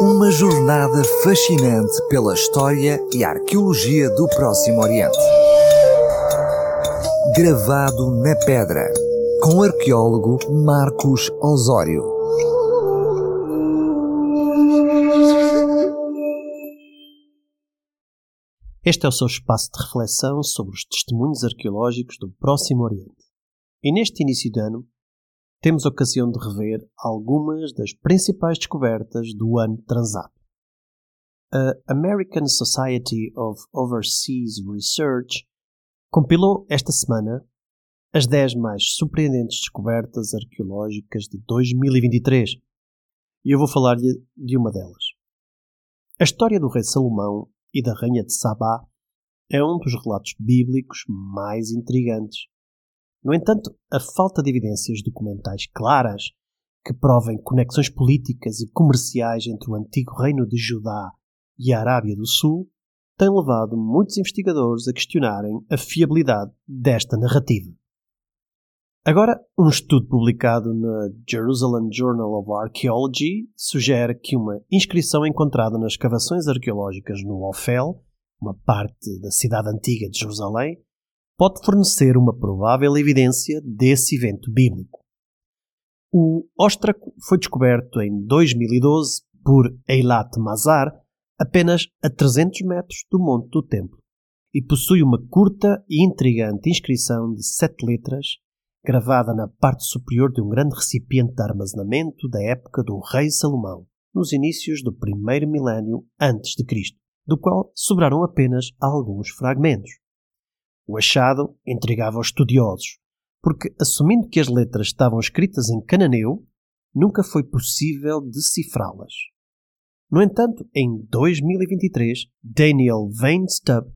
Uma jornada fascinante pela história e arqueologia do Próximo Oriente. Gravado na pedra, com o arqueólogo Marcos Osório. Este é o seu espaço de reflexão sobre os testemunhos arqueológicos do Próximo Oriente. E neste início de ano, temos ocasião de rever algumas das principais descobertas do ano transado. A American Society of Overseas Research compilou esta semana as 10 mais surpreendentes descobertas arqueológicas de 2023 e eu vou falar-lhe de uma delas. A história do rei Salomão e da Rainha de Sabá é um dos relatos bíblicos mais intrigantes. No entanto, a falta de evidências documentais claras que provem conexões políticas e comerciais entre o antigo Reino de Judá e a Arábia do Sul tem levado muitos investigadores a questionarem a fiabilidade desta narrativa. Agora, um estudo publicado na Jerusalem Journal of Archaeology sugere que uma inscrição encontrada nas escavações arqueológicas no Ofel, uma parte da cidade antiga de Jerusalém, pode fornecer uma provável evidência desse evento bíblico. O óstraco foi descoberto em 2012 por Eilat Mazar, apenas a 300 metros do Monte do Templo, e possui uma curta e intrigante inscrição de sete letras gravada na parte superior de um grande recipiente de armazenamento da época do rei Salomão, nos inícios do primeiro milénio antes de Cristo, do qual sobraram apenas alguns fragmentos. O achado intrigava os estudiosos, porque, assumindo que as letras estavam escritas em cananeu, nunca foi possível decifrá-las. No entanto, em 2023, Daniel Weinstub,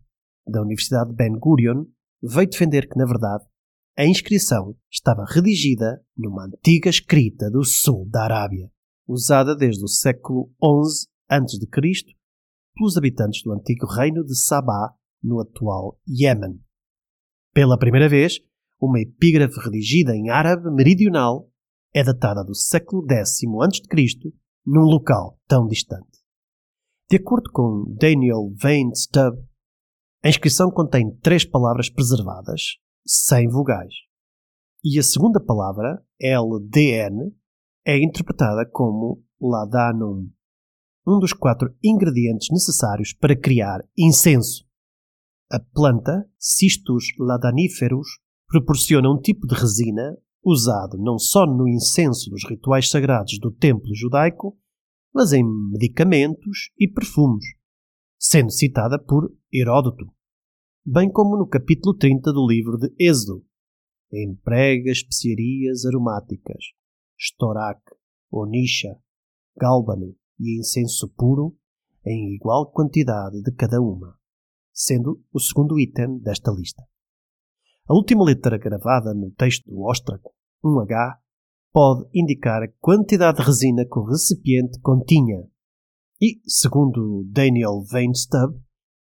da Universidade de Ben Gurion, veio defender que, na verdade, a inscrição estava redigida numa antiga escrita do sul da Arábia, usada desde o século XI a.C. pelos habitantes do antigo reino de Sabá, no atual Iémen. Pela primeira vez, uma epígrafe redigida em árabe meridional é datada do século X a.C., num local tão distante. De acordo com Daniel Vane Stubb, a inscrição contém três palavras preservadas, sem vogais. E a segunda palavra, LDN, é interpretada como ladanum, um dos quatro ingredientes necessários para criar incenso. A planta, Cistus ladaniferus, proporciona um tipo de resina usado não só no incenso dos rituais sagrados do templo judaico, mas em medicamentos e perfumes, sendo citada por Heródoto bem como no capítulo 30 do livro de Êxodo. Emprega especiarias aromáticas, estorac, onixa, gálbano e incenso puro em igual quantidade de cada uma, sendo o segundo item desta lista. A última letra gravada no texto do óstraco, um H, pode indicar a quantidade de resina que o recipiente continha. E, segundo Daniel Weinstub,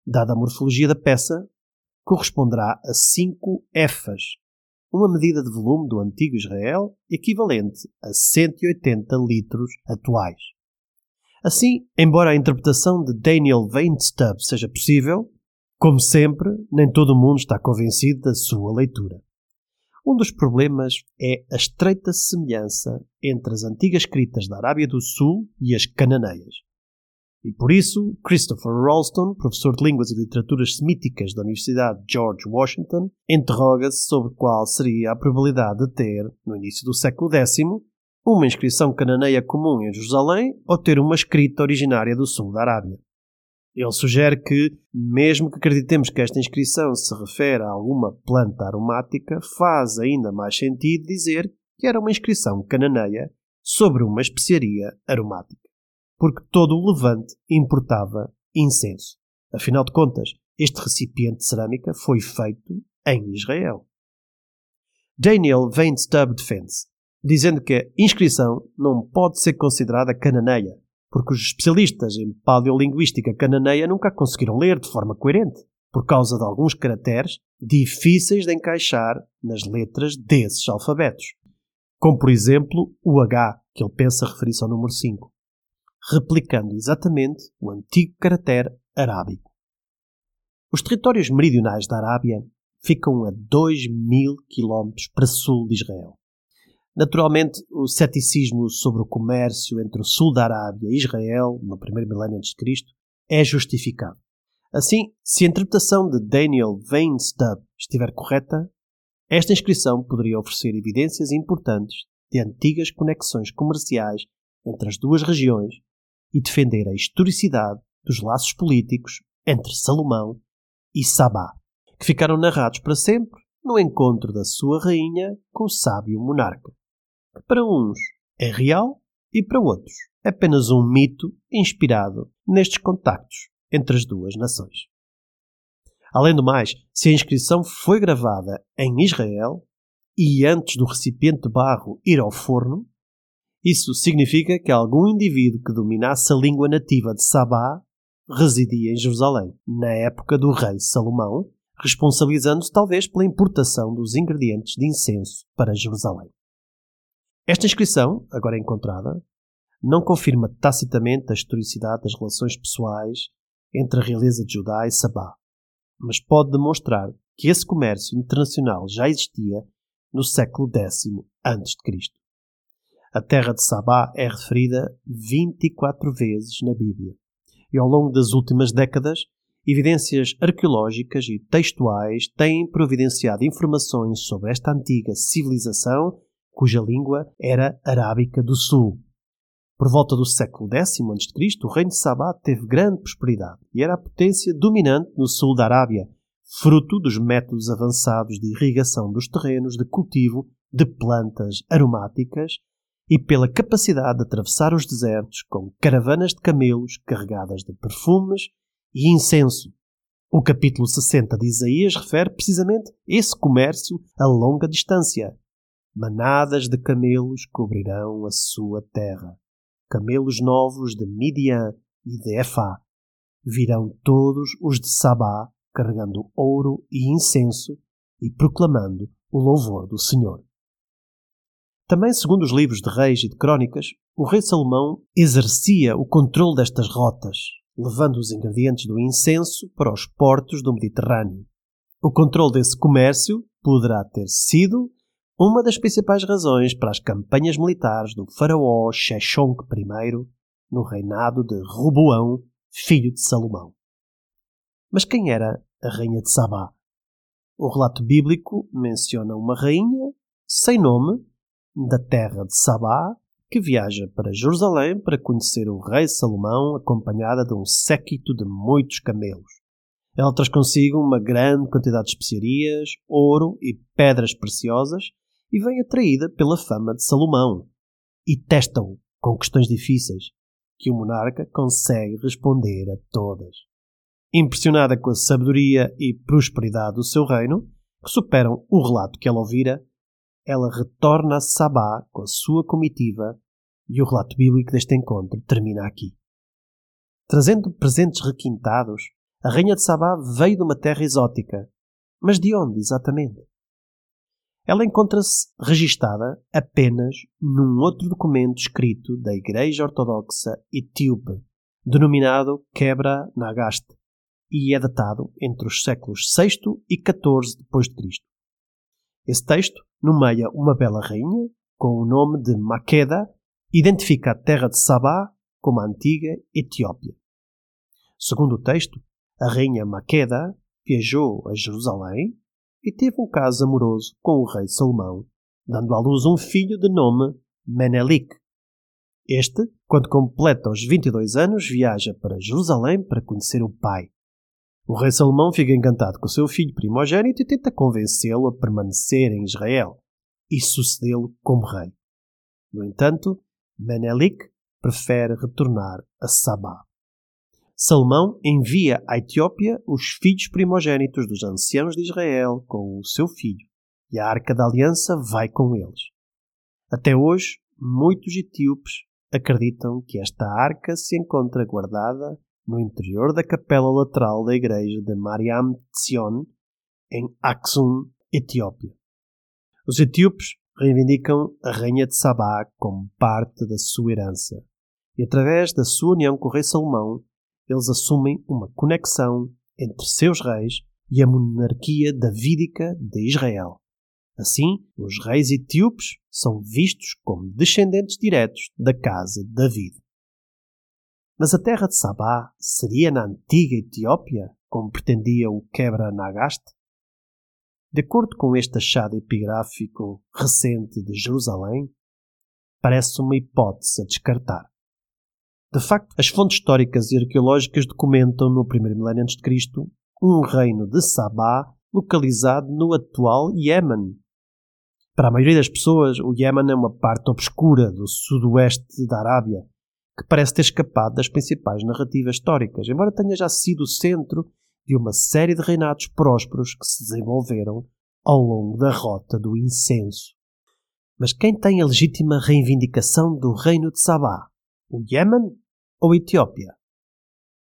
dada a morfologia da peça, corresponderá a 5 efas, uma medida de volume do antigo Israel equivalente a 180 litros atuais. Assim, embora a interpretação de Daniel Weinstub seja possível, como sempre, nem todo mundo está convencido da sua leitura. Um dos problemas é a estreita semelhança entre as antigas escritas da Arábia do Sul e as cananeias. E por isso, Christopher Ralston, professor de Línguas e Literaturas Semíticas da Universidade George Washington, interroga-se sobre qual seria a probabilidade de ter, no início do século X, uma inscrição cananeia comum em Jerusalém ou ter uma escrita originária do sul da Arábia. Ele sugere que, mesmo que acreditemos que esta inscrição se refere a alguma planta aromática, faz ainda mais sentido dizer que era uma inscrição cananeia sobre uma especiaria aromática porque todo o Levante importava incenso. Afinal de contas, este recipiente de cerâmica foi feito em Israel. Daniel Weinstub defende-se, dizendo que a inscrição não pode ser considerada cananeia, porque os especialistas em paleolinguística cananeia nunca conseguiram ler de forma coerente, por causa de alguns caracteres difíceis de encaixar nas letras desses alfabetos. como por exemplo o H, que ele pensa referir-se ao número 5, replicando exatamente o antigo caractere arábico. Os territórios meridionais da Arábia ficam a 2 mil quilómetros para sul de Israel. Naturalmente, o ceticismo sobre o comércio entre o sul da Arábia e Israel, no primeiro milénio antes de Cristo, é justificado. Assim, se a interpretação de Daniel Weinstub estiver correta, esta inscrição poderia oferecer evidências importantes de antigas conexões comerciais entre as duas regiões e defender a historicidade dos laços políticos entre Salomão e Sabá, que ficaram narrados para sempre no encontro da sua rainha com o sábio monarca, para uns é real e para outros apenas um mito inspirado nestes contactos entre as duas nações. Além do mais, se a inscrição foi gravada em Israel e antes do recipiente de barro ir ao forno, isso significa que algum indivíduo que dominasse a língua nativa de Sabá residia em Jerusalém, na época do rei Salomão, responsabilizando-se talvez pela importação dos ingredientes de incenso para Jerusalém. Esta inscrição, agora encontrada, não confirma tacitamente a historicidade das relações pessoais entre a realeza de Judá e Sabá, mas pode demonstrar que esse comércio internacional já existia no século X a.C. A terra de Sabá é referida 24 vezes na Bíblia, e ao longo das últimas décadas, evidências arqueológicas e textuais têm providenciado informações sobre esta antiga civilização cuja língua era arábica do sul. Por volta do século X a.C., o reino de Sabá teve grande prosperidade e era a potência dominante no sul da Arábia, fruto dos métodos avançados de irrigação dos terrenos de cultivo de plantas aromáticas e pela capacidade de atravessar os desertos com caravanas de camelos carregadas de perfumes e incenso. O capítulo 60 de Isaías refere precisamente esse comércio a longa distância. Manadas de camelos cobrirão a sua terra. Camelos novos de Midian e de Efá. Virão todos os de Sabá carregando ouro e incenso e proclamando o louvor do Senhor. Também, segundo os livros de reis e de crônicas, o rei Salomão exercia o controle destas rotas, levando os ingredientes do incenso para os portos do Mediterrâneo. O controle desse comércio poderá ter sido uma das principais razões para as campanhas militares do faraó Sheshonq I no reinado de Roboão, filho de Salomão. Mas quem era a rainha de Sabá? O relato bíblico menciona uma rainha sem nome da terra de Sabá, que viaja para Jerusalém para conhecer o rei Salomão, acompanhada de um séquito de muitos camelos. Ela traz consigo uma grande quantidade de especiarias, ouro e pedras preciosas e vem atraída pela fama de Salomão. E testa-o com questões difíceis, que o monarca consegue responder a todas. Impressionada com a sabedoria e prosperidade do seu reino, que superam o relato que ela ouvira, ela retorna a Sabá com a sua comitiva e o relato bíblico deste encontro termina aqui. Trazendo presentes requintados, a rainha de Sabá veio de uma terra exótica. Mas de onde exatamente? Ela encontra-se registada apenas num outro documento escrito da Igreja Ortodoxa Etíope, denominado Quebra Nagaste, e é datado entre os séculos VI e XIV d.C. Esse texto nomeia uma bela rainha com o nome de Maqueda, identifica a terra de Sabá como a antiga Etiópia. Segundo o texto, a rainha Maqueda viajou a Jerusalém e teve um caso amoroso com o rei Salomão, dando à luz um filho de nome Menelik. Este, quando completa os 22 anos, viaja para Jerusalém para conhecer o pai. O rei Salomão fica encantado com seu filho primogênito e tenta convencê-lo a permanecer em Israel e sucedê-lo como rei. No entanto, Menelik prefere retornar a Sabá. Salomão envia à Etiópia os filhos primogênitos dos anciãos de Israel com o seu filho, e a Arca da Aliança vai com eles. Até hoje, muitos etíopes acreditam que esta arca se encontra guardada no interior da capela lateral da igreja de Mariam Tzion, em Aksum, Etiópia. Os etíopes reivindicam a Rainha de Sabá como parte da sua herança. E através da sua união com o rei Salomão, eles assumem uma conexão entre seus reis e a monarquia davídica de Israel. Assim, os reis etíopes são vistos como descendentes diretos da casa de David. Mas a terra de Sabá seria na antiga Etiópia, como pretendia o Quebra Nagaste? De acordo com este achado epigráfico recente de Jerusalém, parece uma hipótese a descartar. De facto, as fontes históricas e arqueológicas documentam no primeiro milénio antes de Cristo um reino de Sabá localizado no atual Iémen. Para a maioria das pessoas, o Iémen é uma parte obscura do sudoeste da Arábia, que parece ter escapado das principais narrativas históricas, embora tenha já sido o centro de uma série de reinados prósperos que se desenvolveram ao longo da rota do incenso. Mas quem tem a legítima reivindicação do reino de Sabá? O Iémen ou a Etiópia?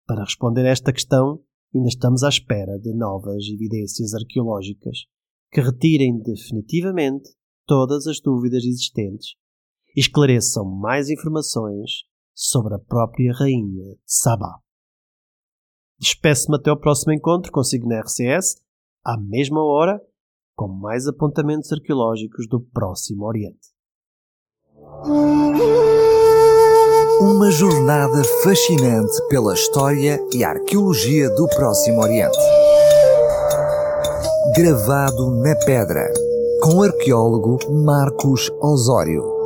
Para responder a esta questão, ainda estamos à espera de novas evidências arqueológicas que retirem definitivamente todas as dúvidas existentes e esclareçam mais informações sobre a própria rainha Sabá. Despeço-me até ao próximo encontro consigo na RCS, à mesma hora, com mais apontamentos arqueológicos do Próximo Oriente. Uma jornada fascinante pela história e arqueologia do Próximo Oriente. Gravado na pedra, com o arqueólogo Marcos Osório.